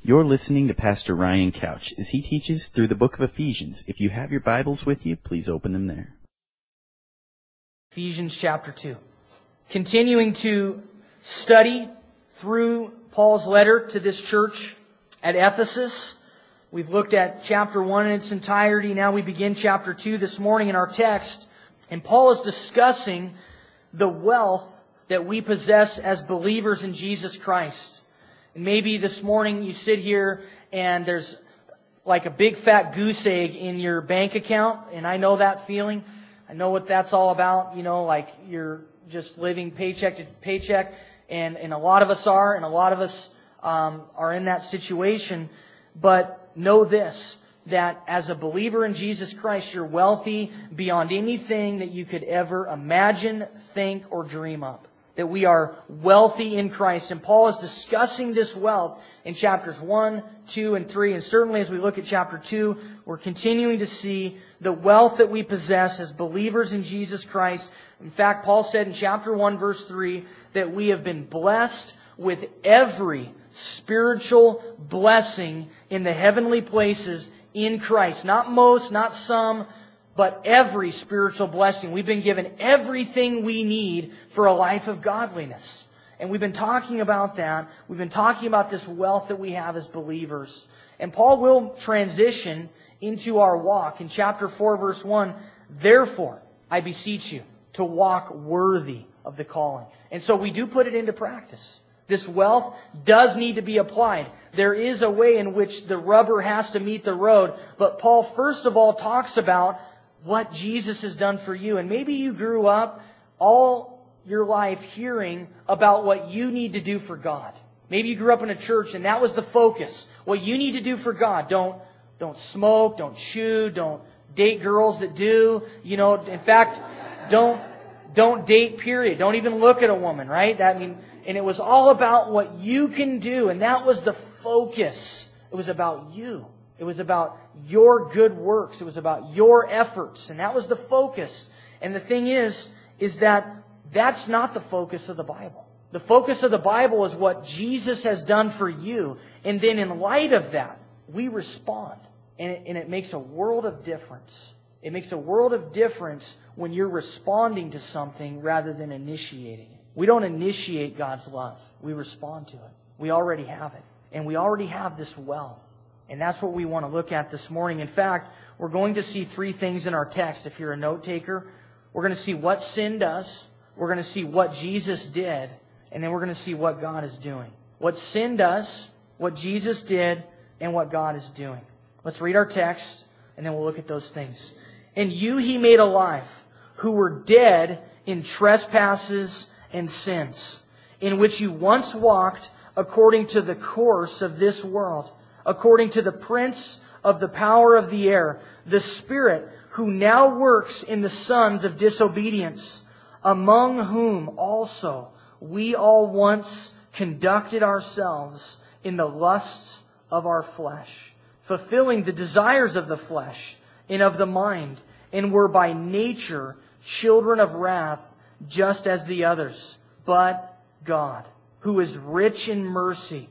You're listening to Pastor Ryan Couch as he teaches through the book of Ephesians. If you have your Bibles with you, please open them there. Ephesians chapter 2. Continuing to study through Paul's letter to this church at Ephesus. We've looked at chapter 1 in its entirety. Now we begin chapter 2 this morning in our text. And Paul is discussing the wealth that we possess as believers in Jesus Christ. And maybe this morning you sit here and there's like a big fat goose egg in your bank account, and I know that feeling. I know what that's all about. You know, like you're just living paycheck to paycheck, and and a lot of us are, and a lot of us um, are in that situation. But know this: that as a believer in Jesus Christ, you're wealthy beyond anything that you could ever imagine, think, or dream up that we are wealthy in Christ. And Paul is discussing this wealth in chapters 1, 2, and 3. And certainly as we look at chapter 2, we're continuing to see the wealth that we possess as believers in Jesus Christ. In fact, Paul said in chapter 1, verse 3, that we have been blessed with every spiritual blessing in the heavenly places in Christ. Not most, not some, but every spiritual blessing. We've been given everything we need for a life of godliness. And we've been talking about that. We've been talking about this wealth that we have as believers. And Paul will transition into our walk in chapter 4 verse 1. Therefore, I beseech you to walk worthy of the calling. And so we do put it into practice. This wealth does need to be applied. There is a way in which the rubber has to meet the road, but Paul first of all talks about what Jesus has done for you. And maybe you grew up all your life hearing about what you need to do for God. Maybe you grew up in a church and that was the focus. What you need to do for God. Don't, don't smoke, don't chew, don't date girls that do. You know, in fact, don't, don't date period. Don't even look at a woman, right? That I mean, and it was all about what you can do and that was the focus. It was about you. It was about your good works. It was about your efforts. And that was the focus. And the thing is, is that that's not the focus of the Bible. The focus of the Bible is what Jesus has done for you. And then in light of that, we respond. And it, and it makes a world of difference. It makes a world of difference when you're responding to something rather than initiating it. We don't initiate God's love. We respond to it. We already have it. And we already have this wealth. And that's what we want to look at this morning. In fact, we're going to see three things in our text. If you're a note taker, we're going to see what sin does, we're going to see what Jesus did, and then we're going to see what God is doing. What sin does, what Jesus did, and what God is doing. Let's read our text, and then we'll look at those things. And you he made alive, who were dead in trespasses and sins, in which you once walked according to the course of this world according to the prince of the power of the air, the Spirit who now works in the sons of disobedience, among whom also we all once conducted ourselves in the lusts of our flesh, fulfilling the desires of the flesh and of the mind, and were by nature children of wrath, just as the others. But God, who is rich in mercy,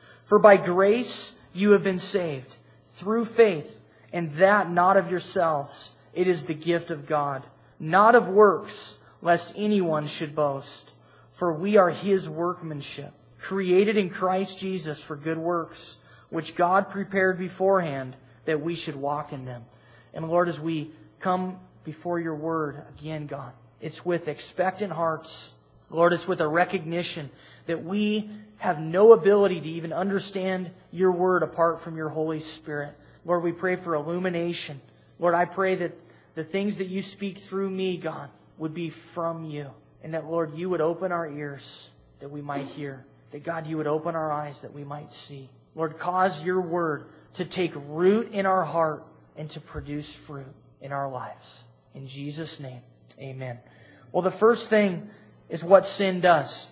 For by grace you have been saved, through faith, and that not of yourselves. It is the gift of God, not of works, lest anyone should boast. For we are his workmanship, created in Christ Jesus for good works, which God prepared beforehand that we should walk in them. And Lord, as we come before your word again, God, it's with expectant hearts. Lord, it's with a recognition that we have no ability to even understand your word apart from your Holy Spirit. Lord, we pray for illumination. Lord, I pray that the things that you speak through me, God, would be from you. And that, Lord, you would open our ears that we might hear. That, God, you would open our eyes that we might see. Lord, cause your word to take root in our heart and to produce fruit in our lives. In Jesus' name, amen. Well, the first thing is what sin does.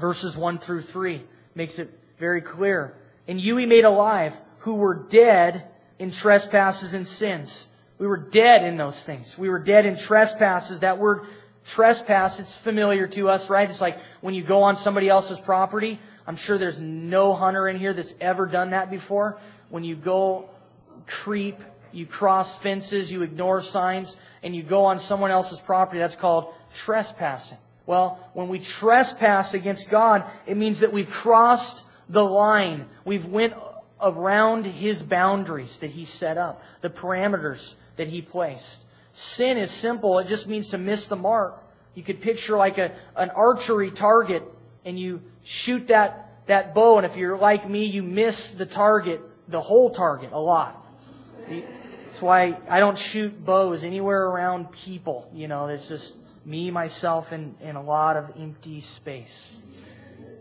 Verses 1 through 3 makes it very clear. And you he made alive who were dead in trespasses and sins. We were dead in those things. We were dead in trespasses. That word trespass, it's familiar to us, right? It's like when you go on somebody else's property. I'm sure there's no hunter in here that's ever done that before. When you go creep, you cross fences, you ignore signs, and you go on someone else's property, that's called trespassing. Well, when we trespass against God, it means that we've crossed the line. We've went around His boundaries that He set up, the parameters that He placed. Sin is simple. It just means to miss the mark. You could picture like a, an archery target and you shoot that, that bow and if you're like me, you miss the target, the whole target a lot. That's why I don't shoot bows anywhere around people. You know, it's just me, myself, and, and a lot of empty space.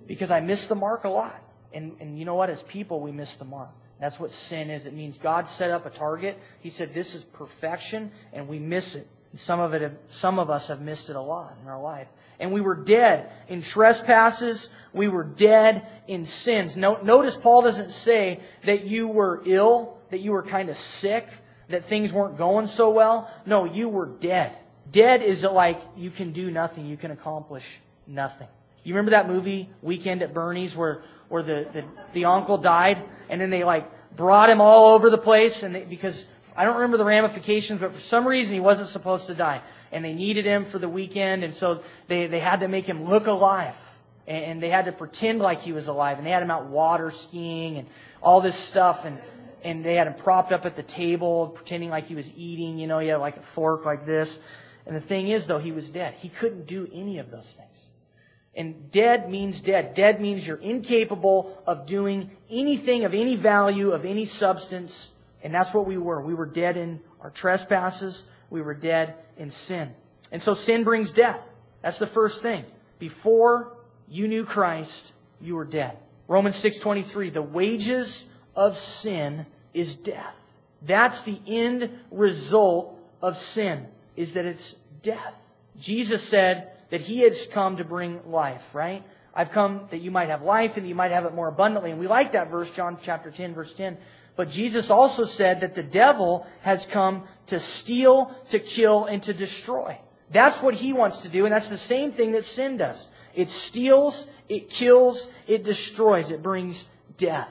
Because I miss the mark a lot. And, and you know what? As people, we miss the mark. That's what sin is. It means God set up a target. He said this is perfection, and we miss it. And some of it, have, some of us have missed it a lot in our life. And we were dead in trespasses. We were dead in sins. notice Paul doesn't say that you were ill, that you were kind of sick, that things weren't going so well. No, you were dead. Dead is like you can do nothing, you can accomplish nothing. You remember that movie Weekend at Bernie's where where the the, the uncle died and then they like brought him all over the place and they, because I don't remember the ramifications, but for some reason he wasn't supposed to die. And they needed him for the weekend and so they they had to make him look alive. And they had to pretend like he was alive and they had him out water skiing and all this stuff and and they had him propped up at the table pretending like he was eating you know he had like a fork like this and the thing is, though, he was dead. He couldn't do any of those things. And dead means dead. Dead means you're incapable of doing anything of any value, of any substance. And that's what we were. We were dead in our trespasses. We were dead in sin. And so sin brings death. That's the first thing. Before you knew Christ, you were dead. Romans 6:23, the wages of sin is death. That's the end result of sin is that it's death. Jesus said that He has come to bring life, right? I've come that you might have life and that you might have it more abundantly. And we like that verse, John chapter 10, verse 10. But Jesus also said that the devil has come to steal, to kill, and to destroy. That's what he wants to do, and that's the same thing that sin does. It steals, it kills, it destroys, it brings death.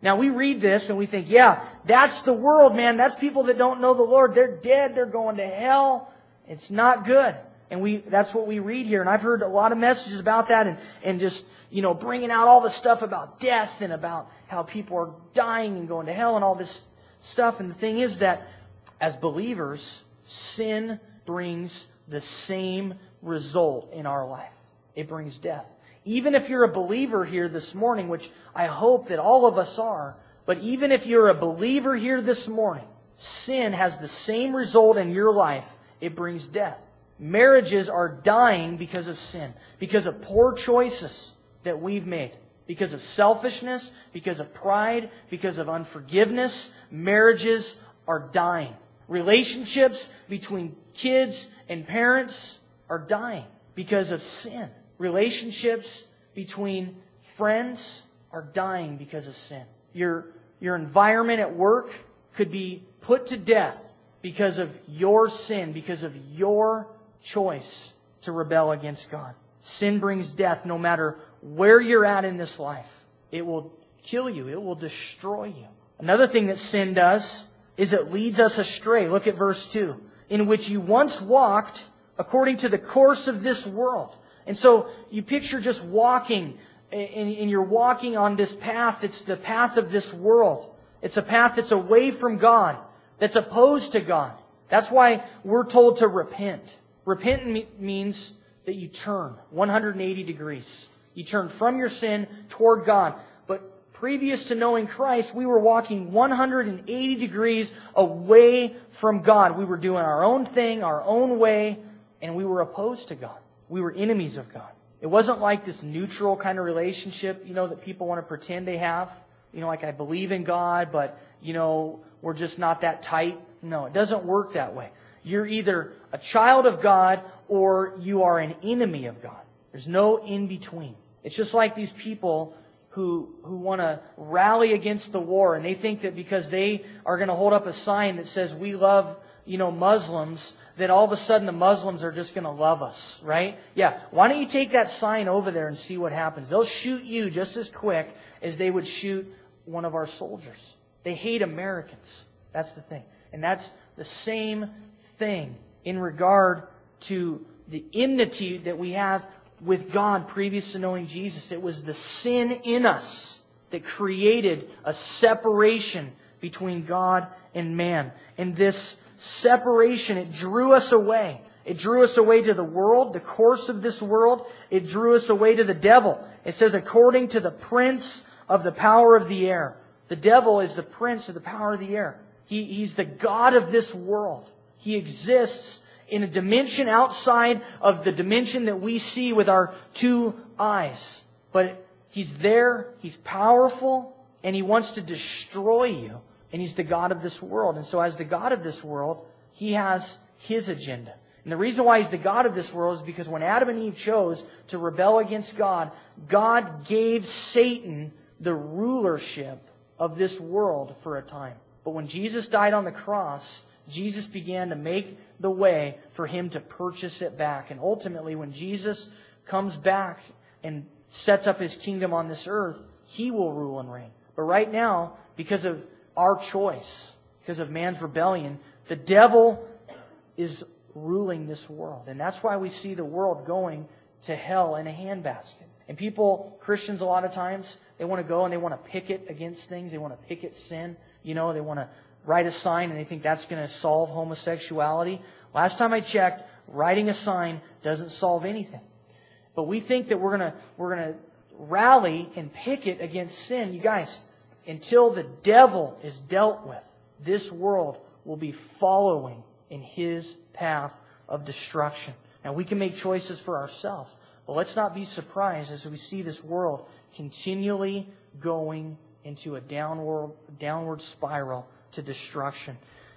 Now we read this and we think, yeah, that's the world, man. That's people that don't know the Lord. They're dead. They're going to hell. It's not good. And we, that's what we read here. And I've heard a lot of messages about that and, and just, you know, bringing out all the stuff about death and about how people are dying and going to hell and all this stuff. And the thing is that as believers, sin brings the same result in our life. It brings death. Even if you're a believer here this morning, which I hope that all of us are, but even if you're a believer here this morning, sin has the same result in your life. It brings death. Marriages are dying because of sin, because of poor choices that we've made, because of selfishness, because of pride, because of unforgiveness. Marriages are dying. Relationships between kids and parents are dying because of sin. Relationships between friends are dying because of sin. Your, your environment at work could be put to death because of your sin, because of your choice to rebel against God. Sin brings death no matter where you're at in this life. It will kill you. It will destroy you. Another thing that sin does is it leads us astray. Look at verse 2. In which you once walked according to the course of this world. And so you picture just walking, and, you're walking on this path. It's the path of this world. It's a path that's away from God, that's opposed to God. That's why we're told to repent. Repent means that you turn 180 degrees. You turn from your sin toward God. But previous to knowing Christ, we were walking 180 degrees away from God. We were doing our own thing, our own way, and we were opposed to God. We were enemies of God. It wasn't like this neutral kind of relationship, you know, that people want to pretend they have. you know, like I believe in God, but, you know, we're just not that tight. No, it doesn't work that way. You're either a child of God or you are an enemy of God. There's no in between. It's just like these people who, who want to rally against the war and they think that because they are going to hold up a sign that says we love, you know, Muslims, that all of a sudden the Muslims are just going to love us, right? Yeah. Why don't you take that sign over there and see what happens? They'll shoot you just as quick as they would shoot one of our soldiers. They hate Americans. That's the thing. And that's the same thing in regard to the enmity that we have with God previous to knowing Jesus. It was the sin in us that created a separation between God and man. And this separation, it drew us away. It drew us away to the world, the course of this world. It drew us away to the devil. It says, according to the prince of the power of the air. The devil is the prince of the power of the air. He, he's the God of this world. He exists in a dimension outside of the dimension that we see with our two eyes. But He's there, He's powerful, and He wants to destroy you. And He's the God of this world. And so as the God of this world, He has His agenda. And the reason why He's the God of this world is because when Adam and Eve chose to rebel against God, God gave Satan the rulership of this world for a time. But when Jesus died on the cross, Jesus began to make the way for him to purchase it back. And ultimately, when Jesus comes back and sets up his kingdom on this earth, he will rule and reign. But right now, because of our choice, because of man's rebellion, the devil is ruling this world. And that's why we see the world going to hell in a handbasket. And people, Christians, a lot of times, they want to go and they want to picket against things. They want to picket sin. You know, they want to write a sign and they think that's going to solve homosexuality. Last time I checked, writing a sign doesn't solve anything. But we think that we're going to, we're going to rally and picket against sin. You guys, until the devil is dealt with, this world will be following in his path of destruction. Now we can make choices for ourselves, but let's not be surprised as we see this world continually going into a downward, downward spiral to destruction.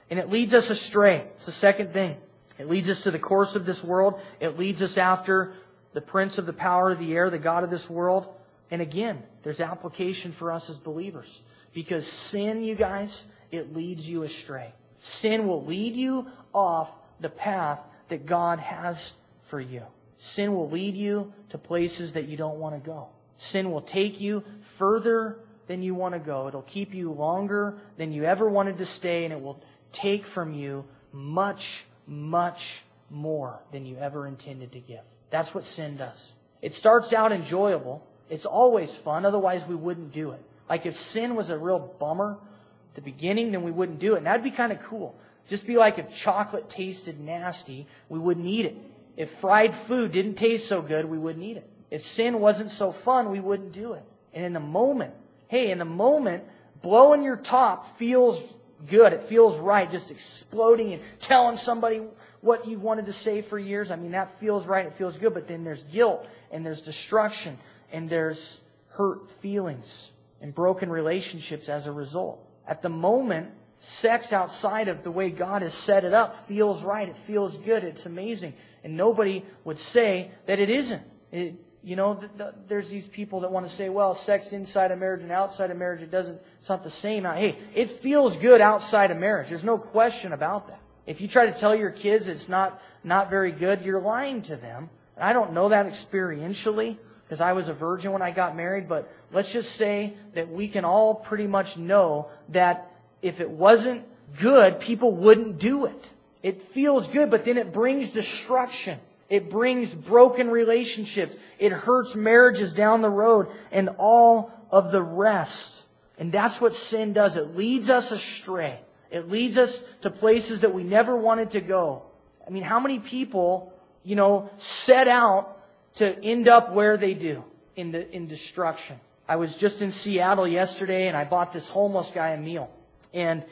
And it leads us astray. It's the second thing. It leads us to the course of this world. It leads us after the prince of the power of the air, the God of this world. And again, there's application for us as believers. Because sin, you guys, it leads you astray. Sin will lead you off the path that God has for you. Sin will lead you to places that you don't want to go. Sin will take you further than you want to go. It'll keep you longer than you ever wanted to stay, and it will take from you much, much more than you ever intended to give. That's what sin does. It starts out enjoyable. It's always fun, otherwise we wouldn't do it. Like if sin was a real bummer at the beginning, then we wouldn't do it. And that'd be kind of cool. Just be like if chocolate tasted nasty, we wouldn't eat it. If fried food didn't taste so good, we wouldn't eat it. If sin wasn't so fun, we wouldn't do it. And in the moment, hey, in the moment, blowing your top feels good. It feels right, just exploding and telling somebody what you've wanted to say for years. I mean, that feels right. It feels good. But then there's guilt and there's destruction and there's hurt feelings and broken relationships as a result. At the moment, sex outside of the way God has set it up feels right. It feels good. It's amazing. And nobody would say that it isn't. It, you know, the, the, there's these people that want to say, well, sex inside of marriage and outside of marriage, it doesn't, it's not the same. Hey, it feels good outside of marriage. There's no question about that. If you try to tell your kids it's not, not very good, you're lying to them. I don't know that experientially because I was a virgin when I got married, but let's just say that we can all pretty much know that if it wasn't good, people wouldn't do it. It feels good, but then it brings destruction. It brings broken relationships. It hurts marriages down the road and all of the rest. And that's what sin does. It leads us astray. It leads us to places that we never wanted to go. I mean, how many people, you know, set out to end up where they do in the, in destruction? I was just in Seattle yesterday and I bought this homeless guy a meal. And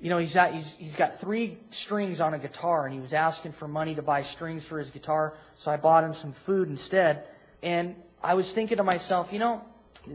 you know, he's got, he's, he's got three strings on a guitar and he was asking for money to buy strings for his guitar. So I bought him some food instead. And I was thinking to myself, you know,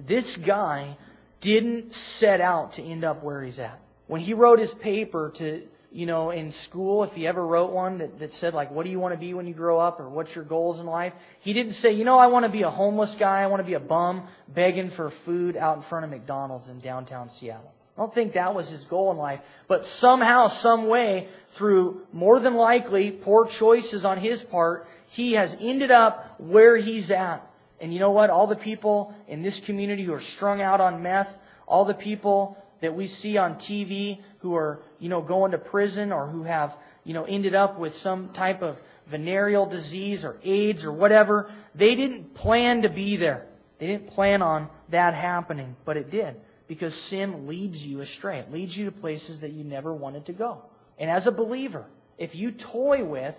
this guy didn't set out to end up where he's at. When he wrote his paper to, you know, in school, if he ever wrote one that, that said, like, what do you want to be when you grow up or what's your goals in life? He didn't say, you know, I want to be a homeless guy. I want to be a bum begging for food out in front of McDonald's in downtown Seattle. I don't think that was his goal in life. But somehow, some way, through more than likely poor choices on his part, he has ended up where he's at. And you know what? All the people in this community who are strung out on meth, all the people that we see on TV who are, you know, going to prison or who have, you know, ended up with some type of venereal disease or AIDS or whatever, they didn't plan to be there. They didn't plan on that happening, but it did. Because sin leads you astray. It leads you to places that you never wanted to go. And as a believer, if you toy with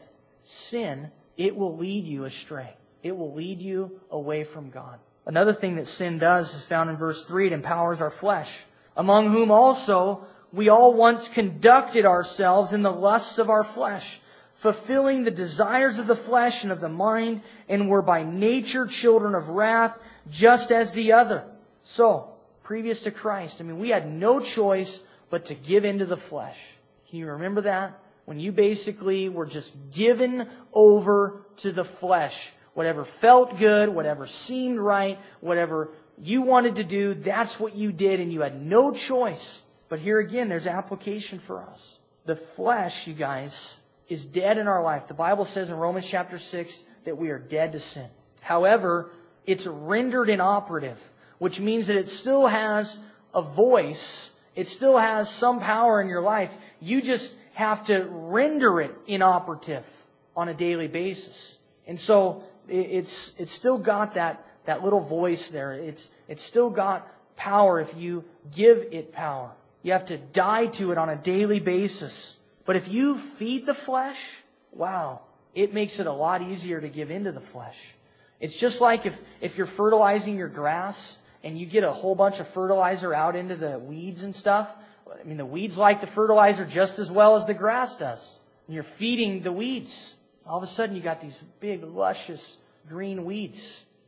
sin, it will lead you astray. It will lead you away from God. Another thing that sin does is found in verse 3. It empowers our flesh, among whom also we all once conducted ourselves in the lusts of our flesh, fulfilling the desires of the flesh and of the mind, and were by nature children of wrath, just as the other. So, previous to Christ, I mean, we had no choice but to give into the flesh. Can you remember that? When you basically were just given over to the flesh. Whatever felt good, whatever seemed right, whatever you wanted to do, that's what you did and you had no choice. But here again, there's application for us. The flesh, you guys, is dead in our life. The Bible says in Romans chapter 6 that we are dead to sin. However, it's rendered inoperative, which means that it still has a voice. It still has some power in your life. You just have to render it inoperative on a daily basis. And so it's, it's still got that, that little voice there. It's, it's still got power if you give it power. You have to die to it on a daily basis. But if you feed the flesh, wow, it makes it a lot easier to give into the flesh. It's just like if, if you're fertilizing your grass and you get a whole bunch of fertilizer out into the weeds and stuff. I mean, the weeds like the fertilizer just as well as the grass does. And you're feeding the weeds. All of a sudden, you got these big, luscious green weeds.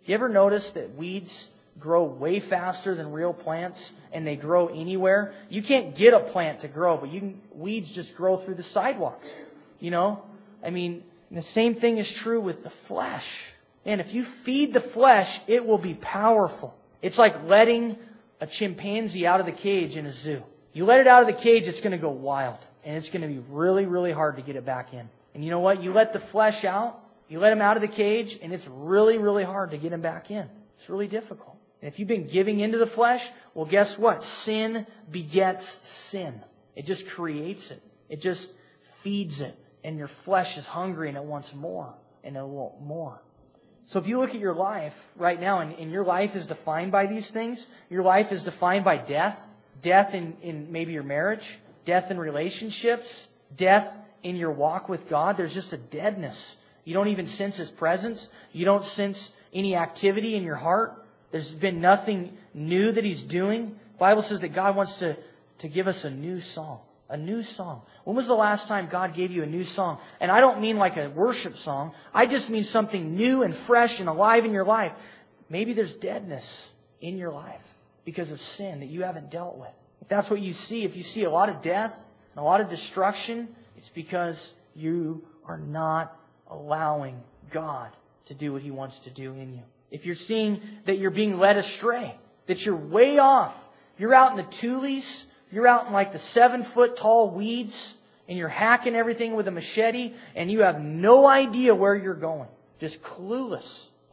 You ever notice that weeds grow way faster than real plants and they grow anywhere? You can't get a plant to grow, but you can, weeds just grow through the sidewalk. You know? I mean, the same thing is true with the flesh. And if you feed the flesh, it will be powerful. It's like letting a chimpanzee out of the cage in a zoo. You let it out of the cage, it's going to go wild. And it's going to be really, really hard to get it back in. And you know what? You let the flesh out, you let him out of the cage, and it's really, really hard to get him back in. It's really difficult. And if you've been giving into the flesh, well, guess what? Sin begets sin. It just creates it. It just feeds it. And your flesh is hungry and it wants more. And it wants more. So if you look at your life right now, and, and, your life is defined by these things, your life is defined by death, death in, in maybe your marriage, death in relationships, death in your walk with God. There's just a deadness. You don't even sense His presence. You don't sense any activity in your heart. There's been nothing new that He's doing. The Bible says that God wants to, to give us a new song. A new song. When was the last time God gave you a new song? And I don't mean like a worship song. I just mean something new and fresh and alive in your life. Maybe there's deadness in your life because of sin that you haven't dealt with. If that's what you see, if you see a lot of death and a lot of destruction, it's because you are not allowing God to do what He wants to do in you. If you're seeing that you're being led astray, that you're way off, you're out in the tules, you're out in like the seven foot tall weeds and you're hacking everything with a machete and you have no idea where you're going. Just clueless.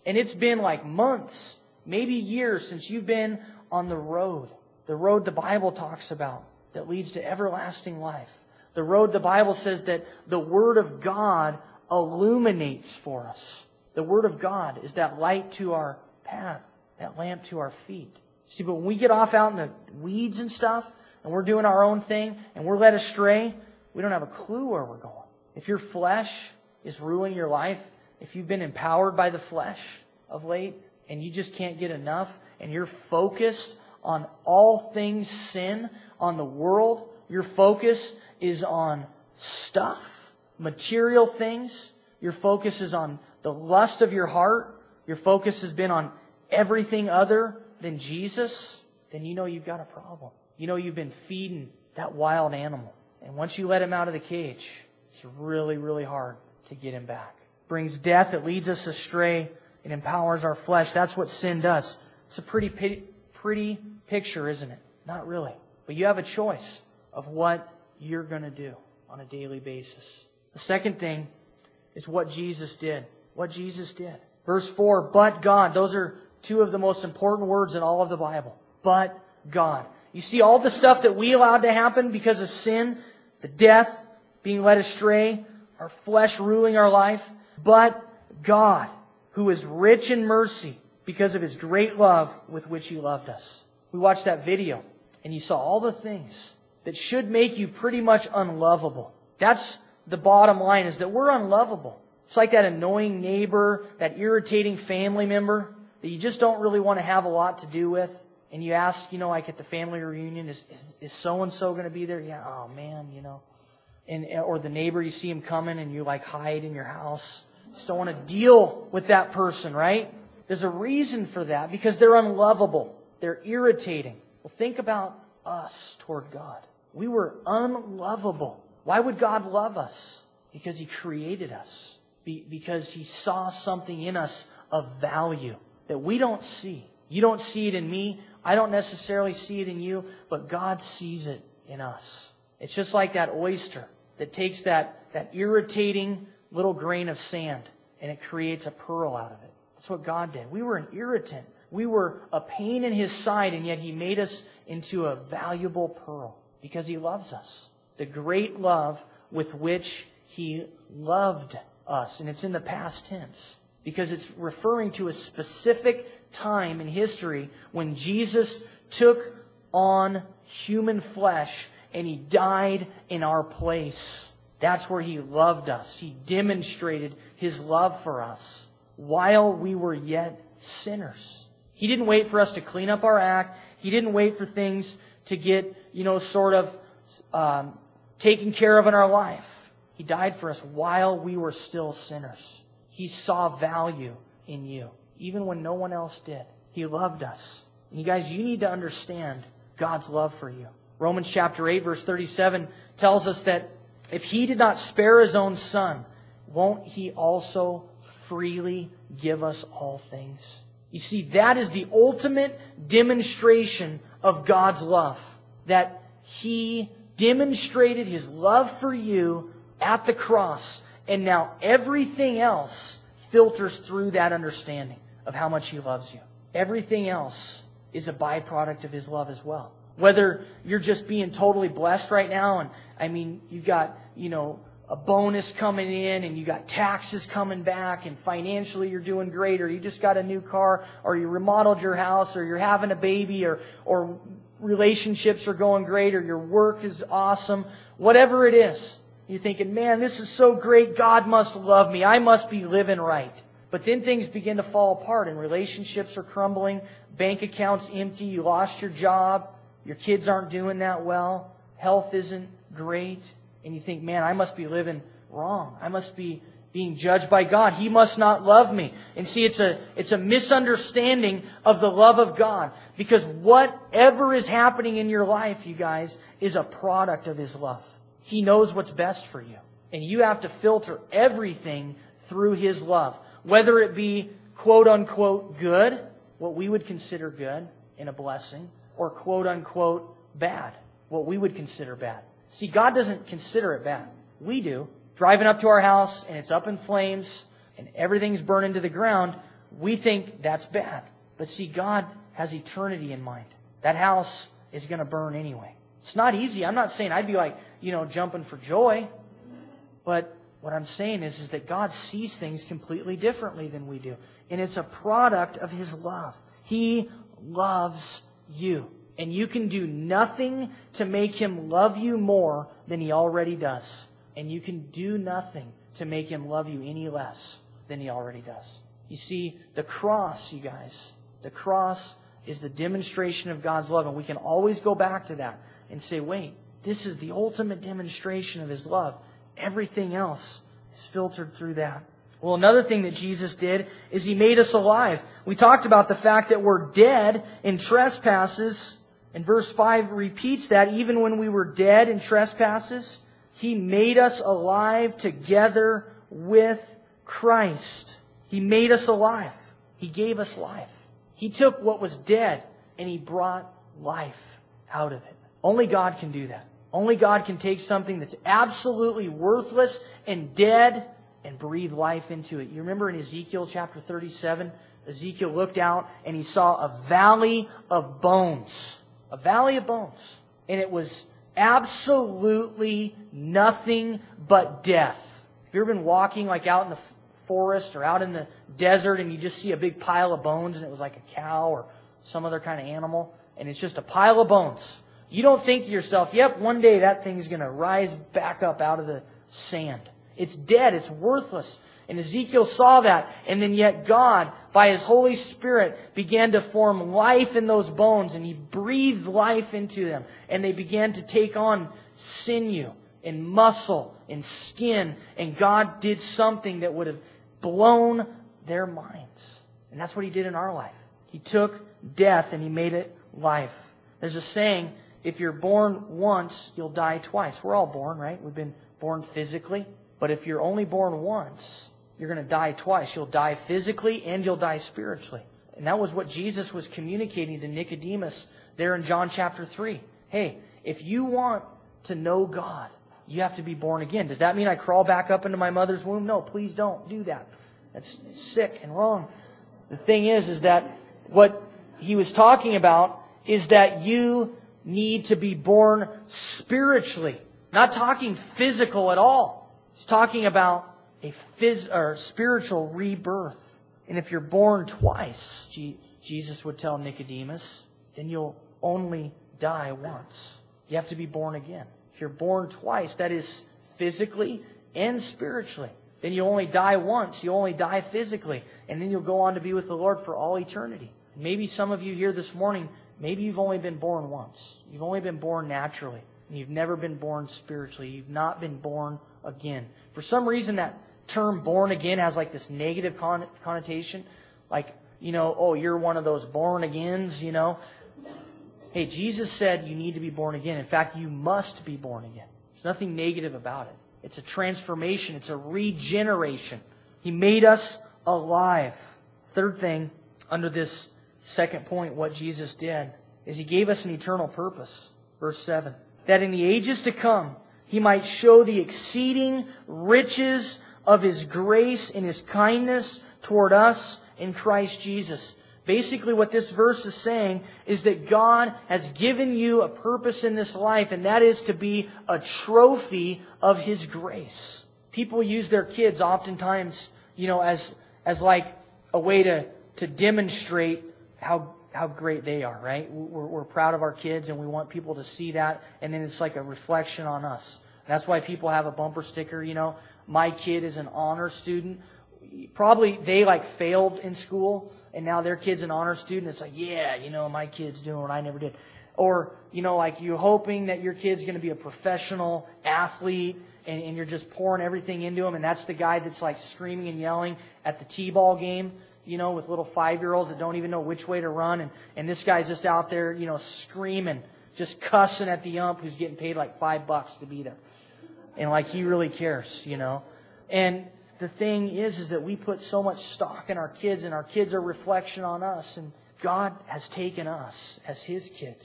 And it's been like months, maybe years since you've been on the road. The road the Bible talks about that leads to everlasting life. The road the Bible says that the Word of God illuminates for us. The Word of God is that light to our path, that lamp to our feet. See, but when we get off out in the weeds and stuff, and we're doing our own thing and we're led astray, we don't have a clue where we're going. If your flesh is ruling your life, if you've been empowered by the flesh of late and you just can't get enough and you're focused on all things sin, on the world, your focus is on stuff, material things, your focus is on the lust of your heart, your focus has been on everything other than Jesus, then you know you've got a problem. You know you've been feeding that wild animal. And once you let him out of the cage, it's really, really hard to get him back. It brings death, it leads us astray, it empowers our flesh. That's what sin does. It's a pretty, pretty picture, isn't it? Not really. But you have a choice of what you're going to do on a daily basis. The second thing is what Jesus did. What Jesus did. Verse 4, but God. Those are two of the most important words in all of the Bible. But God. You see all the stuff that we allowed to happen because of sin, the death, being led astray, our flesh ruling our life. But God, who is rich in mercy because of His great love with which He loved us. We watched that video and you saw all the things that should make you pretty much unlovable. That's the bottom line is that we're unlovable. It's like that annoying neighbor, that irritating family member that you just don't really want to have a lot to do with. And you ask, you know, like at the family reunion, is is so and so going to be there? Yeah, oh man, you know. And or the neighbor, you see him coming, and you like hide in your house. Just don't want to deal with that person, right? There's a reason for that because they're unlovable. They're irritating. Well, think about us toward God. We were unlovable. Why would God love us? Because He created us. Be, because He saw something in us of value that we don't see. You don't see it in me. I don't necessarily see it in you, but God sees it in us. It's just like that oyster that takes that, that irritating little grain of sand and it creates a pearl out of it. That's what God did. We were an irritant. We were a pain in His side, and yet He made us into a valuable pearl because He loves us. The great love with which He loved us. And it's in the past tense because it's referring to a specific time in history when Jesus took on human flesh and He died in our place. That's where He loved us. He demonstrated His love for us while we were yet sinners. He didn't wait for us to clean up our act. He didn't wait for things to get, you know, sort of um, taken care of in our life. He died for us while we were still sinners. He saw value in you, even when no one else did. He loved us. And you guys, you need to understand God's love for you. Romans chapter 8, verse 37 tells us that if He did not spare His own Son, won't He also freely give us all things? You see, that is the ultimate demonstration of God's love. That He demonstrated His love for you at the cross, and now everything else filters through that understanding of how much He loves you. Everything else is a byproduct of His love as well. Whether you're just being totally blessed right now, and I mean, you've got, you know, a bonus coming in and you got taxes coming back and financially you're doing great or you just got a new car or you remodeled your house or you're having a baby or, or relationships are going great or your work is awesome, whatever it is. You're thinking, man, this is so great. God must love me. I must be living right. But then things begin to fall apart and relationships are crumbling, bank accounts empty, you lost your job, your kids aren't doing that well, health isn't great and you think, man, I must be living wrong. I must be being judged by God. He must not love me. And see, it's a, it's a misunderstanding of the love of God. Because whatever is happening in your life, you guys, is a product of His love. He knows what's best for you. And you have to filter everything through His love. Whether it be quote unquote good, what we would consider good and a blessing, or quote unquote bad, what we would consider bad. See, God doesn't consider it bad. We do. Driving up to our house and it's up in flames and everything's burning to the ground, we think that's bad. But see, God has eternity in mind. That house is going to burn anyway. It's not easy. I'm not saying I'd be like, you know, jumping for joy. But what I'm saying is, is that God sees things completely differently than we do. And it's a product of His love. He loves you. And you can do nothing to make him love you more than he already does. And you can do nothing to make him love you any less than he already does. You see, the cross, you guys, the cross is the demonstration of God's love. And we can always go back to that and say, wait, this is the ultimate demonstration of his love. Everything else is filtered through that. Well, another thing that Jesus did is he made us alive. We talked about the fact that we're dead in trespasses And verse 5 repeats that even when we were dead in trespasses, He made us alive together with Christ. He made us alive. He gave us life. He took what was dead and He brought life out of it. Only God can do that. Only God can take something that's absolutely worthless and dead and breathe life into it. You remember in Ezekiel chapter 37, Ezekiel looked out and he saw a valley of bones. A valley of bones. And it was absolutely nothing but death. Have you ever been walking like out in the forest or out in the desert and you just see a big pile of bones and it was like a cow or some other kind of animal and it's just a pile of bones? You don't think to yourself, yep, one day that thing's going to rise back up out of the sand. It's dead. It's worthless. And Ezekiel saw that. And then yet God, by His Holy Spirit, began to form life in those bones. And He breathed life into them. And they began to take on sinew and muscle and skin. And God did something that would have blown their minds. And that's what He did in our life. He took death and He made it life. There's a saying, if you're born once, you'll die twice. We're all born, right? We've been born physically. But if you're only born once, you're going to die twice. You'll die physically and you'll die spiritually. And that was what Jesus was communicating to Nicodemus there in John chapter 3. Hey, if you want to know God, you have to be born again. Does that mean I crawl back up into my mother's womb? No, please don't do that. That's sick and wrong. The thing is, is that what he was talking about is that you need to be born spiritually. Not talking physical at all. He's talking about a phys- or spiritual rebirth. And if you're born twice, Jesus would tell Nicodemus, then you'll only die once. You have to be born again. If you're born twice, that is physically and spiritually, then you only die once. You only die physically. And then you'll go on to be with the Lord for all eternity. Maybe some of you here this morning, maybe you've only been born once. You've only been born naturally. And you've never been born spiritually. You've not been born again. For some reason, that term born again has like this negative connotation. Like, you know, oh, you're one of those born agains, you know. Hey, Jesus said you need to be born again. In fact, you must be born again. There's nothing negative about it. It's a transformation. It's a regeneration. He made us alive. Third thing, under this second point, what Jesus did, is He gave us an eternal purpose. Verse 7. That in the ages to come, He might show the exceeding riches of His grace and His kindness toward us in Christ Jesus. Basically, what this verse is saying is that God has given you a purpose in this life, and that is to be a trophy of His grace. People use their kids oftentimes, you know, as, as like a way to, to demonstrate how, how great they are, right? We're, we're proud of our kids and we want people to see that, and then it's like a reflection on us. That's why people have a bumper sticker, you know, my kid is an honor student. Probably they like failed in school and now their kid's an honor student. It's like, yeah, you know, my kid's doing what I never did. Or, you know, like you're hoping that your kid's going to be a professional athlete and, and you're just pouring everything into him and that's the guy that's like screaming and yelling at the T-ball game, you know, with little five-year-olds that don't even know which way to run and, and this guy's just out there, you know, screaming, just cussing at the ump who's getting paid like five bucks to be there and like he really cares, you know. And the thing is, is that we put so much stock in our kids, and our kids are reflection on us. And God has taken us as His kids,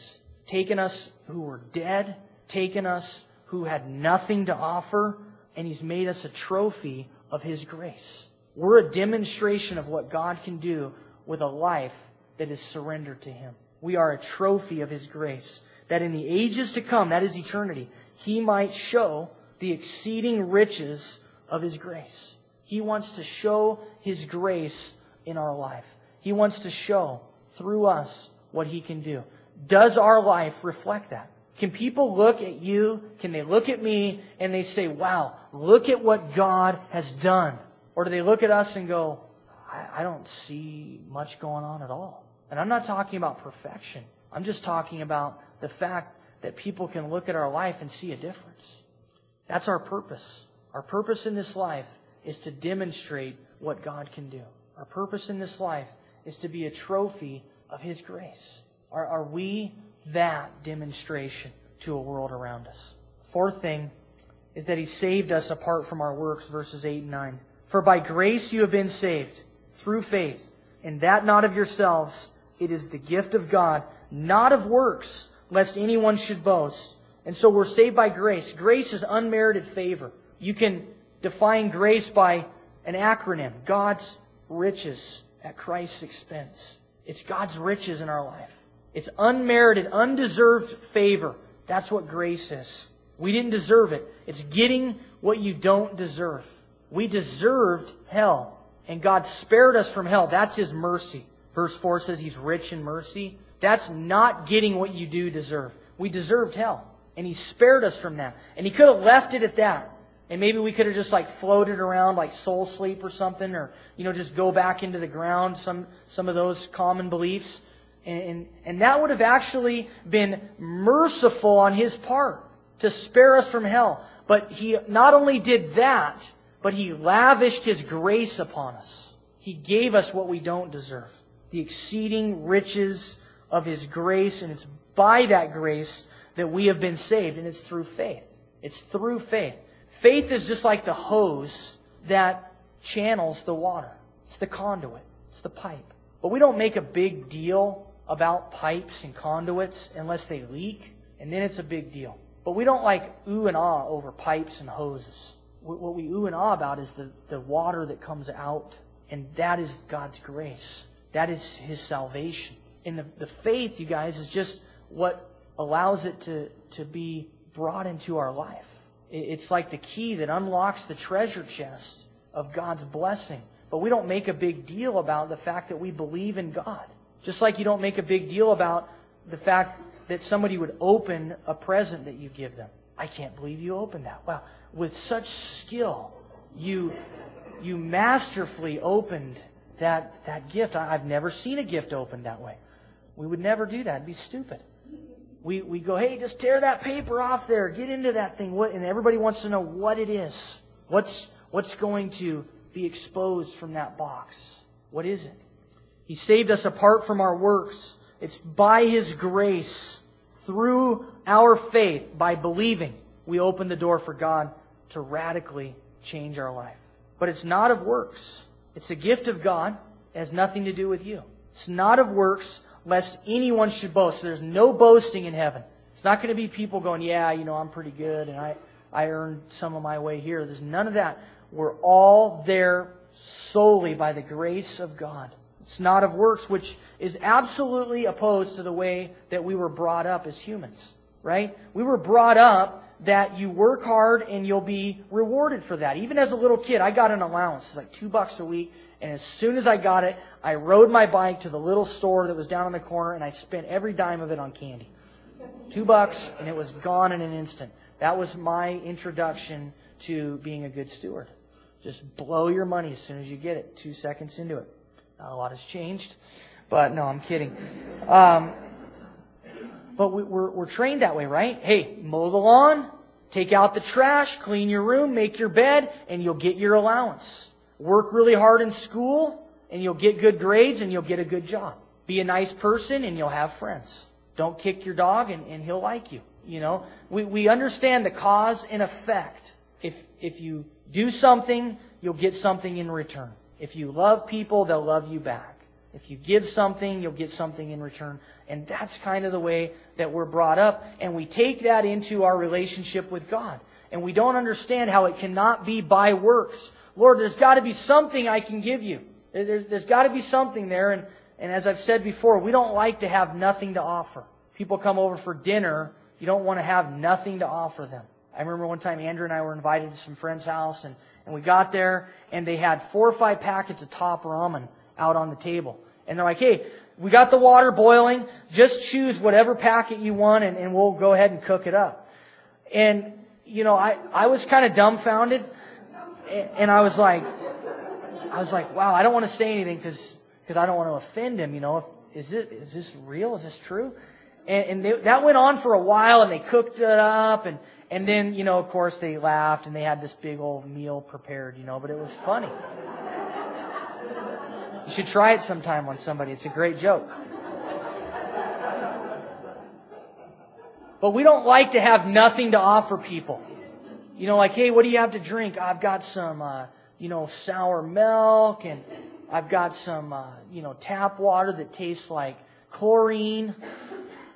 taken us who were dead, taken us who had nothing to offer, and He's made us a trophy of His grace. We're a demonstration of what God can do with a life that is surrendered to Him. We are a trophy of His grace. That in the ages to come, that is eternity, He might show the exceeding riches of His grace. He wants to show His grace in our life. He wants to show through us what He can do. Does our life reflect that? Can people look at you? Can they look at me and they say, wow, look at what God has done? Or do they look at us and go, I, don't see much going on at all? And I'm not talking about perfection. I'm just talking about the fact that people can look at our life and see a difference. That's our purpose. Our purpose in this life is to demonstrate what God can do. Our purpose in this life is to be a trophy of His grace. Are, are we that demonstration to a world around us. Fourth thing is that He saved us apart from our works, verses 8 and 9. For by grace you have been saved, through faith, and that not of yourselves. It is the gift of God, not of works, lest anyone should boast. And so we're saved by grace. Grace is unmerited favor. You can define grace by an acronym God's riches at Christ's expense. It's God's riches in our life. It's unmerited, undeserved favor. That's what grace is. We didn't deserve it. It's getting what you don't deserve. We deserved hell, and God spared us from hell. That's His mercy. Verse 4 says He's rich in mercy. That's not getting what you do deserve. We deserved hell, and He spared us from that. And He could have left it at that. And maybe we could have just like floated around like soul sleep or something, or you know, just go back into the ground. Some some of those common beliefs, and and, and that would have actually been merciful on His part to spare us from hell. But He not only did that, but He lavished His grace upon us. He gave us what we don't deserve, the exceeding riches of His grace, and it's by that grace that we have been saved, and it's through faith. It's through faith. Faith is just like the hose that channels the water. It's the conduit. It's the pipe. But we don't make a big deal about pipes and conduits unless they leak, and then it's a big deal. But we don't like ooh and ah over pipes and hoses. What we ooh and ah about is the, the water that comes out, and that is God's grace. That is His salvation. And the, the faith, you guys, is just what allows it to, to be brought into our life. It's like the key that unlocks the treasure chest of God's blessing. But we don't make a big deal about the fact that we believe in God. Just like you don't make a big deal about the fact that somebody would open a present that you give them. I can't believe you opened that. Wow. With such skill, you, you masterfully opened that, that gift. I've never seen a gift opened that way. We would never do that. It'd be stupid we, we go, hey, just tear that paper off there, get into that thing. What, and everybody wants to know what it is. What's, what's going to be exposed from that box? What is it? He saved us apart from our works. It's by His grace, through our faith, by believing, we open the door for God to radically change our life. But it's not of works. It's a gift of God. It has nothing to do with you. It's not of works, lest anyone should boast. There's no boasting in heaven. It's not going to be people going, yeah, you know, I'm pretty good and I, I earned some of my way here. There's none of that. We're all there solely by the grace of God. It's not of works, which is absolutely opposed to the way that we were brought up as humans, right? We were brought up that you work hard and you'll be rewarded for that. Even as a little kid, I got an allowance, like two bucks a week, and as soon as I got it, I rode my bike to the little store that was down on the corner and I spent every dime of it on candy. Two bucks and it was gone in an instant. That was my introduction to being a good steward. Just blow your money as soon as you get it. Two seconds into it. Not a lot has changed, but no, I'm kidding. Um, but we, we're, we're trained that way, right? Hey, mow the lawn, take out the trash, clean your room, make your bed, and you'll get your allowance. Work really hard in school, and you'll get good grades, and you'll get a good job. Be a nice person, and you'll have friends. Don't kick your dog, and, and he'll like you. You know, we, we understand the cause and effect. If, if you do something, you'll get something in return. If you love people, they'll love you back. If you give something, you'll get something in return. And that's kind of the way that we're brought up. And we take that into our relationship with God. And we don't understand how it cannot be by works. Lord, there's got to be something I can give you. There's, there's got to be something there. And, and as I've said before, we don't like to have nothing to offer. People come over for dinner, you don't want to have nothing to offer them. I remember one time Andrew and I were invited to some friend's house, and, and we got there, and they had four or five packets of top ramen out on the table. And they're like, hey, we got the water boiling. Just choose whatever packet you want, and, and we'll go ahead and cook it up. And, you know, I, I was kind of dumbfounded and I was like, I was like, wow, I don't want to say anything because because I don't want to offend him. You know, if, is it is this real? Is this true? And, and they, that went on for a while, and they cooked it up, and and then you know, of course, they laughed, and they had this big old meal prepared. You know, but it was funny. You should try it sometime on somebody. It's a great joke. But we don't like to have nothing to offer people. You know, like, hey, what do you have to drink? I've got some, uh, you know, sour milk and I've got some, uh, you know, tap water that tastes like chlorine.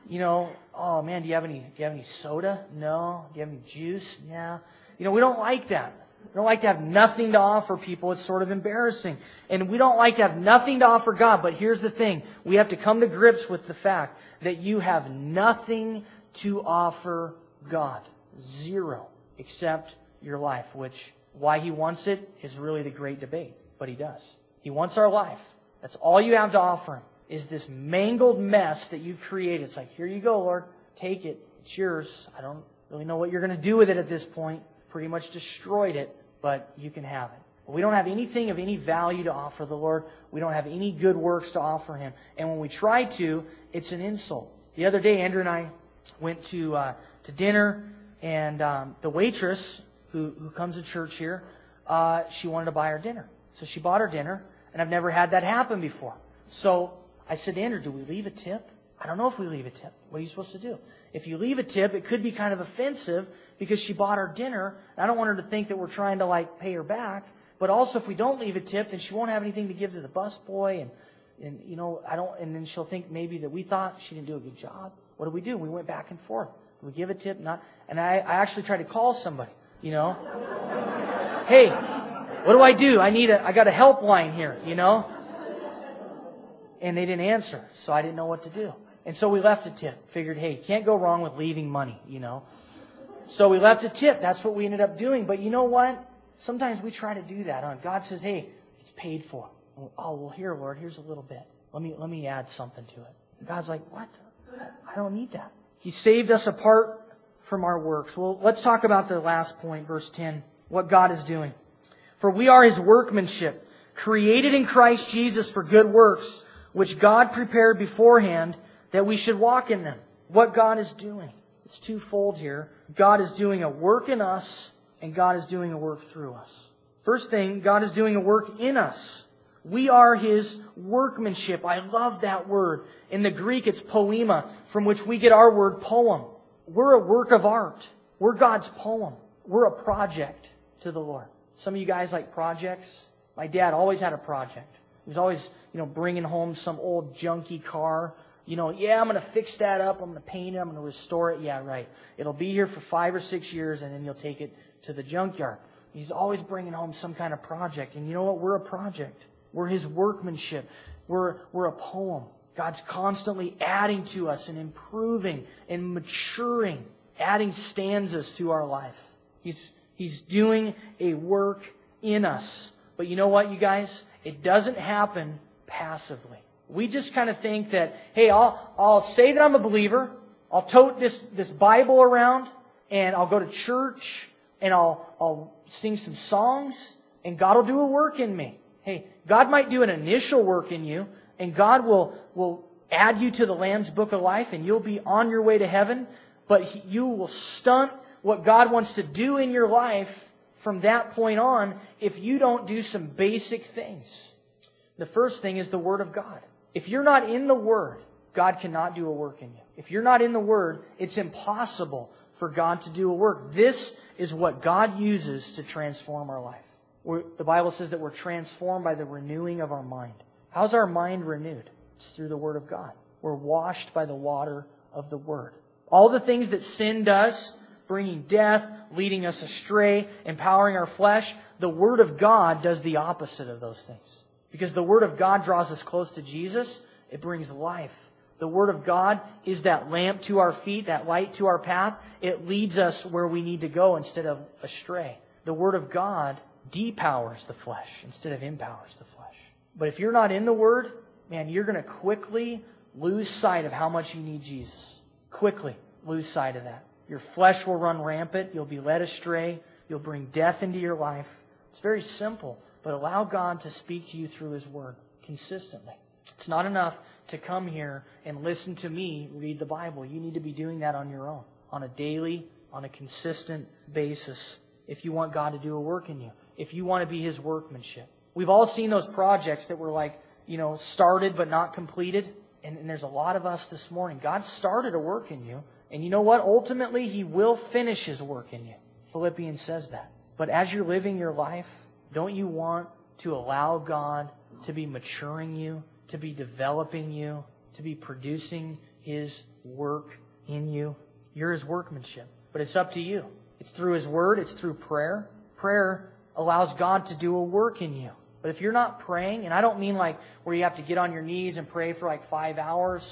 You know, oh man, do you have any, do you have any soda? No. Do you have any juice? Yeah. You know, we don't like that. We don't like to have nothing to offer people. It's sort of embarrassing. And we don't like to have nothing to offer God. But here's the thing. We have to come to grips with the fact that you have nothing to offer God. Zero. Except your life, which why He wants it is really the great debate. But He does. He wants our life. That's all you have to offer Him is this mangled mess that you've created. It's like, here you go, Lord. Take it. It's yours. I don't really know what you're going to do with it at this point. Pretty much destroyed it, but you can have it. We don't have anything of any value to offer the Lord. We don't have any good works to offer Him. And when we try to, it's an insult. The other day, Andrew and I went to uh, to dinner, and um, the waitress who who comes to church here, uh, she wanted to buy our dinner, so she bought our dinner, and I've never had that happen before. So I said, Andrew, do we leave a tip? I don't know if we leave a tip. What are you supposed to do? If you leave a tip, it could be kind of offensive because she bought our dinner. I don't want her to think that we're trying to like pay her back. But also, if we don't leave a tip, then she won't have anything to give to the busboy, and and you know I don't. And then she'll think maybe that we thought she didn't do a good job. What do we do? We went back and forth. We give a tip? Not. And I, I actually tried to call somebody. You know, hey, what do I do? I need a. I got a helpline here. You know. And they didn't answer, so I didn't know what to do. And so we left a tip. Figured, hey, can't go wrong with leaving money, you know. So we left a tip. That's what we ended up doing. But you know what? Sometimes we try to do that. Huh? God says, hey, it's paid for. We, oh, well, here, Lord, here's a little bit. Let me, let me add something to it. And God's like, what? I don't need that. He saved us apart from our works. Well, let's talk about the last point, verse 10. What God is doing. For we are His workmanship, created in Christ Jesus for good works, which God prepared beforehand that we should walk in them. What God is doing. It's twofold here. God is doing a work in us, and God is doing a work through us. First thing, God is doing a work in us. We are His workmanship. I love that word. In the Greek, it's poiema, from which we get our word poem. We're a work of art. We're God's poem. We're a project to the Lord. Some of you guys like projects. My dad always had a project. He was always, you know, bringing home some old junky car you know, yeah, I'm going to fix that up. I'm going to paint it. I'm going to restore it. Yeah, right. It'll be here for five or six years, and then you'll take it to the junkyard. He's always bringing home some kind of project. And you know what? We're a project. We're his workmanship. We're, we're a poem. God's constantly adding to us and improving and maturing, adding stanzas to our life. He's, he's doing a work in us. But you know what, you guys? It doesn't happen passively. We just kind of think that, hey, I'll, I'll say that I'm a believer, I'll tote this, this Bible around, and I'll go to church, and I'll, I'll sing some songs, and God will do a work in me. Hey, God might do an initial work in you, and God will, will add you to the Lamb's Book of Life, and you'll be on your way to heaven, but you will stunt what God wants to do in your life from that point on if you don't do some basic things. The first thing is the Word of God. If you're not in the Word, God cannot do a work in you. If you're not in the Word, it's impossible for God to do a work. This is what God uses to transform our life. The Bible says that we're transformed by the renewing of our mind. How's our mind renewed? It's through the Word of God. We're washed by the water of the Word. All the things that sin does, bringing death, leading us astray, empowering our flesh, the Word of God does the opposite of those things. Because the Word of God draws us close to Jesus, it brings life. The Word of God is that lamp to our feet, that light to our path. It leads us where we need to go instead of astray. The Word of God depowers the flesh instead of empowers the flesh. But if you're not in the Word, man, you're going to quickly lose sight of how much you need Jesus. Quickly lose sight of that. Your flesh will run rampant. You'll be led astray. You'll bring death into your life. It's very simple but allow God to speak to you through His Word consistently. It's not enough to come here and listen to me read the Bible. You need to be doing that on your own, on a daily, on a consistent basis, if you want God to do a work in you, if you want to be His workmanship. We've all seen those projects that were like, you know, started but not completed. And, and there's a lot of us this morning. God started a work in you, And you know what? Ultimately, He will finish His work in you. Philippians says that. But as you're living your life, don't you want to allow God to be maturing you, to be developing you, to be producing His work in you? You're His workmanship. But it's up to you. It's through His Word, it's through prayer. Prayer allows God to do a work in you. But if you're not praying, and I don't mean like where you have to get on your knees and pray for like five hours.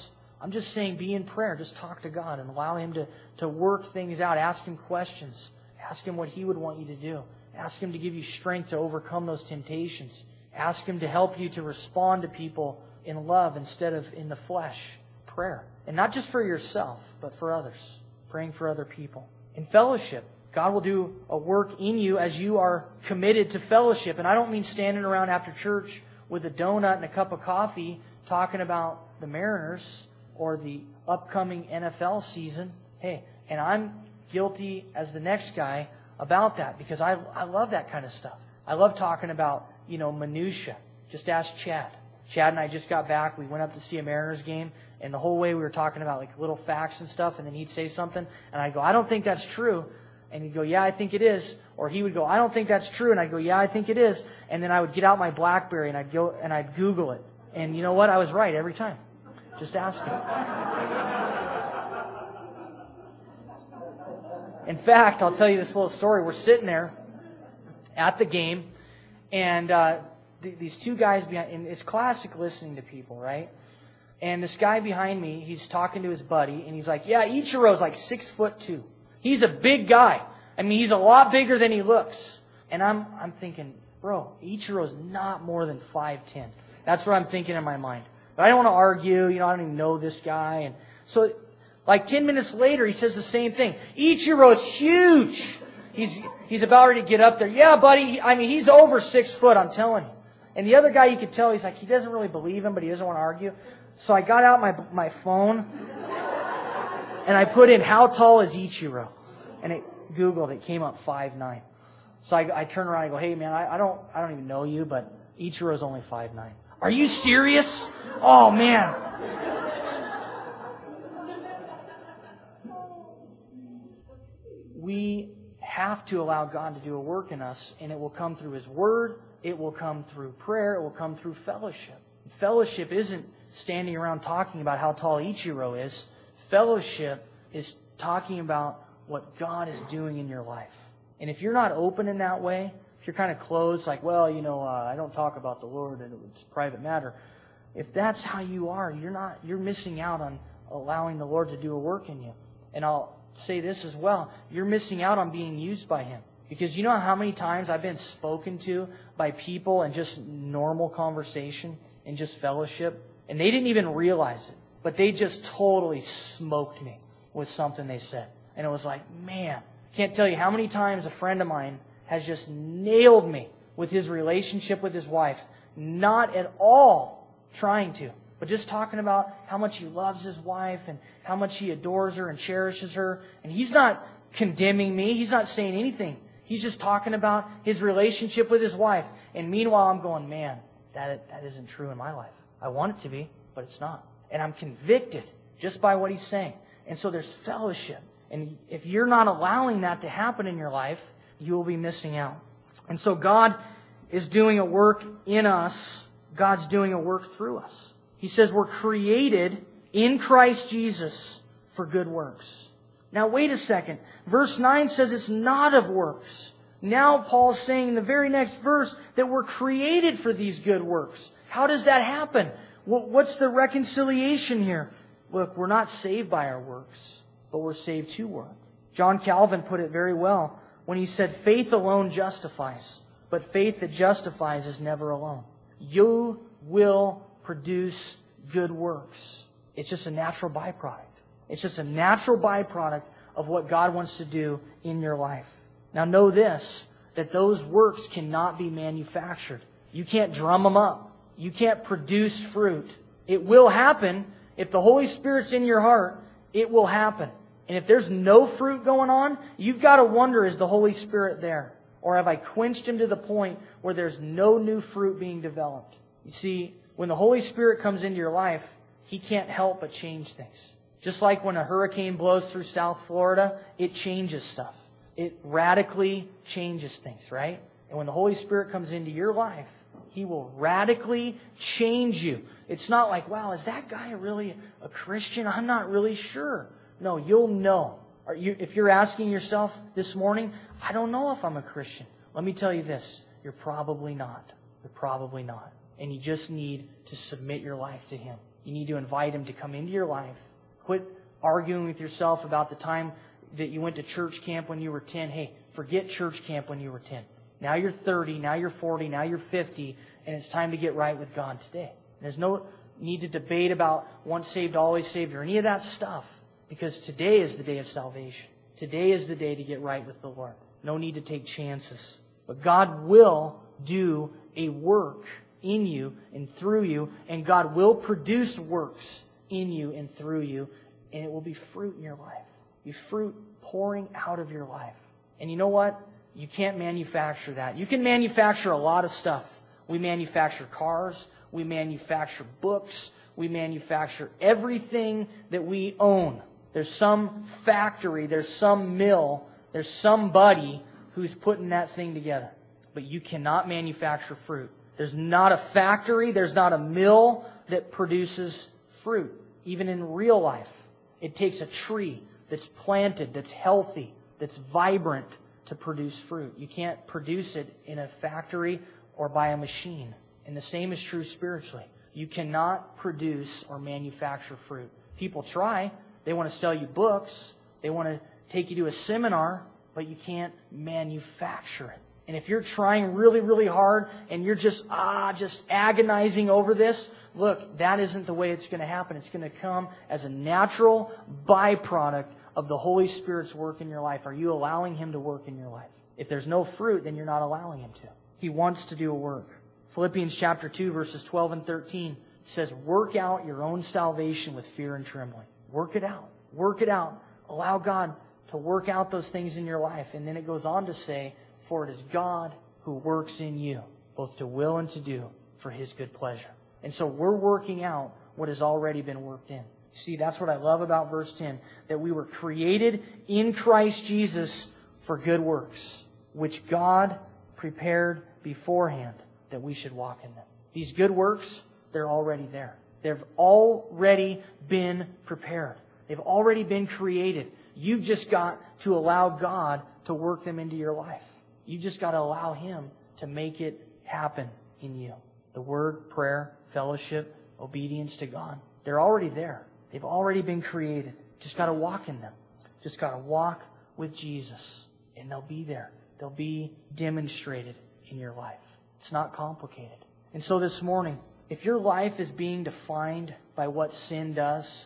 I'm just saying be in prayer. Just talk to God and allow Him to, to work things out. Ask Him questions. Ask Him what He would want you to do. Ask Him to give you strength to overcome those temptations. Ask Him to help you to respond to people in love instead of in the flesh. Prayer. And not just for yourself, but for others. Praying for other people. In fellowship. God will do a work in you as you are committed to fellowship. And I don't mean standing around after church with a donut and a cup of coffee talking about the Mariners or the upcoming NFL season. Hey, and I'm guilty as the next guy about that because I, I love that kind of stuff. I love talking about, you know, minutia. Just ask Chad. Chad and I just got back. We went up to see a Mariners game, and the whole way we were talking about like little facts and stuff, and then he'd say something, and I'd go, I don't think that's true. And he'd go, Yeah, I think it is. Or he would go, I don't think that's true. And I'd go, Yeah, I think it is. And then I would get out my Blackberry and I'd go and I'd Google it. And you know what? I was right every time. Just ask him. In fact, I'll tell you this little story. We're sitting there at the game, and uh, th- these two guys behind, and it's classic listening to people, right? And this guy behind me, he's talking to his buddy, and he's like, "Yeah, Ichiro's like six foot two. He's a big guy. I mean, he's a lot bigger than he looks." And I'm I'm thinking, bro, Ichiro's not more than five ten. That's what I'm thinking in my mind. But I don't want to argue. You know, I don't even know this guy, and so like 10 minutes later, he says the same thing. Ichiro's huge. He's, he's about ready to get up there. Yeah, buddy. I mean, he's over six foot, I'm telling you. And the other guy, you could tell, he's like, he doesn't really believe him, but he doesn't want to argue. So I got out my, my phone, and I put in, how tall is Ichiro? And it Googled, it came up five nine. So I, I turn around and go, hey man, I, I don't, I don't even know you, but Ichiro's only five nine. Are you serious? Oh man. we have to allow God to do a work in us, and it will come through His Word, it will come through prayer, it will come through fellowship. Fellowship isn't standing around talking about how tall Ichiro is. Fellowship is talking about what God is doing in your life. And if you're not open in that way, if you're kind of closed, like, well, you know, uh, I don't talk about the Lord and it's a private matter. If that's how you are, you're not, you're missing out on allowing the Lord to do a work in you. And I'll, say this as well. You're missing out on being used by Him. Because you know how many times I've been spoken to by people in just normal conversation and just fellowship, and they didn't even realize it, but they just totally smoked me with something they said. And it was like, man, I can't tell you how many times a friend of mine has just nailed me with his relationship with his wife, not at all trying to but just talking about how much he loves his wife and how much he adores her and cherishes her. And he's not condemning me. He's not saying anything. He's just talking about his relationship with his wife. And meanwhile, I'm going, man, that, that isn't true in my life. I want it to be, but it's not. And I'm convicted just by what he's saying. And so there's fellowship. And if you're not allowing that to happen in your life, you will be missing out. And so God is doing a work in us. God's doing a work through us. He says we're created in Christ Jesus for good works. Now wait a second. Verse 9 says it's not of works. Now Paul's saying in the very next verse that we're created for these good works. How does that happen? What's the reconciliation here? Look, we're not saved by our works, but we're saved to work. John Calvin put it very well when he said, faith alone justifies, but faith that justifies is never alone. You will produce good works. It's just a natural byproduct. It's just a natural byproduct of what God wants to do in your life. Now know this, that those works cannot be manufactured. You can't drum them up. You can't produce fruit. It will happen. If the Holy Spirit's in your heart, it will happen. And if there's no fruit going on, you've got to wonder, is the Holy Spirit there? Or have I quenched him to the point where there's no new fruit being developed? You see, when the Holy Spirit comes into your life, He can't help but change things. Just like when a hurricane blows through South Florida, it changes stuff. It radically changes things, right? And when the Holy Spirit comes into your life, He will radically change you. It's not like, wow, is that guy really a Christian? I'm not really sure. No, you'll know. You, if you're asking yourself this morning, I don't know if I'm a Christian. Let me tell you this. You're probably not. You're probably not. And you just need to submit your life to Him. You need to invite Him to come into your life. Quit arguing with yourself about the time that you went to church camp when you were 10. Hey, forget church camp when you were 10. Now you're 30, now you're 40, now you're 50, and it's time to get right with God today. There's no need to debate about once saved, always saved, or any of that stuff, because today is the day of salvation. Today is the day to get right with the Lord. No need to take chances. But God will do a work in you and through you, and God will produce works in you and through you, and it will be fruit in your life. Be fruit pouring out of your life. And you know what? You can't manufacture that. You can manufacture a lot of stuff. We manufacture cars. We manufacture books. We manufacture everything that we own. There's some factory, there's some mill, there's somebody who's putting that thing together. But you cannot manufacture fruit. There's not a factory, there's not a mill that produces fruit, even in real life. It takes a tree that's planted, that's healthy, that's vibrant to produce fruit. You can't produce it in a factory or by a machine. And the same is true spiritually. You cannot produce or manufacture fruit. People try. They want to sell you books. They want to take you to a seminar, but you can't manufacture it. And if you're trying really, really hard and you're just, ah, just agonizing over this, look, that isn't the way it's going to happen. It's going to come as a natural byproduct of the Holy Spirit's work in your life. Are you allowing Him to work in your life? If there's no fruit, then you're not allowing Him to. He wants to do a work. Philippians chapter 2 verses 12 and 13 says, work out your own salvation with fear and trembling. Work it out. Work it out. Allow God to work out those things in your life. And then it goes on to say, for it is God who works in you, both to will and to do for his good pleasure. And so we're working out what has already been worked in. See, that's what I love about verse 10 that we were created in Christ Jesus for good works, which God prepared beforehand that we should walk in them. These good works, they're already there. They've already been prepared. They've already been created. You've just got to allow God to work them into your life. You've just got to allow Him to make it happen in you. The word, prayer, fellowship, obedience to God. They're already there. They've already been created. Just got to walk in them. Just got to walk with Jesus. And they'll be there. They'll be demonstrated in your life. It's not complicated. And so this morning, if your life is being defined by what sin does,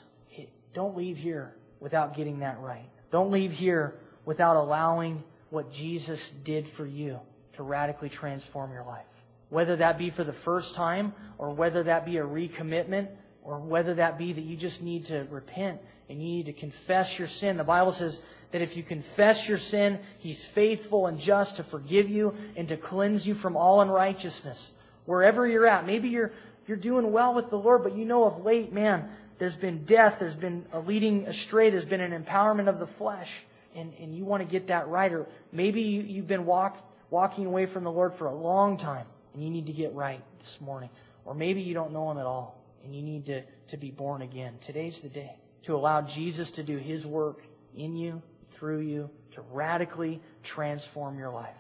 don't leave here without getting that right. Don't leave here without allowing what Jesus did for you to radically transform your life. Whether that be for the first time, or whether that be a recommitment, or whether that be that you just need to repent and you need to confess your sin. The Bible says that if you confess your sin, He's faithful and just to forgive you and to cleanse you from all unrighteousness. Wherever you're at, maybe you're you're doing well with the Lord, but you know of late, man, there's been death, there's been a leading astray, there's been an empowerment of the flesh and, and you want to get that right. Or maybe you, you've been walk, walking away from the Lord for a long time and you need to get right this morning. Or maybe you don't know Him at all and you need to, to be born again. Today's the day to allow Jesus to do His work in you, through you, to radically transform your life.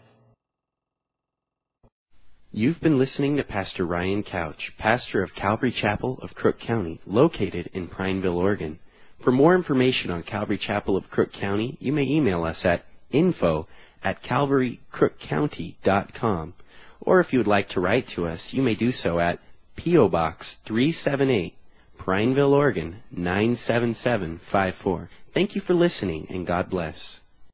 You've been listening to Pastor Ryan Couch, pastor of Calvary Chapel of Crook County, located in Prineville, Oregon. For more information on Calvary Chapel of Crook County, you may email us at info at calvarycrookcounty.com. Or if you would like to write to us, you may do so at P.O. Box 378, Prineville, Oregon 97754. Thank you for listening and God bless.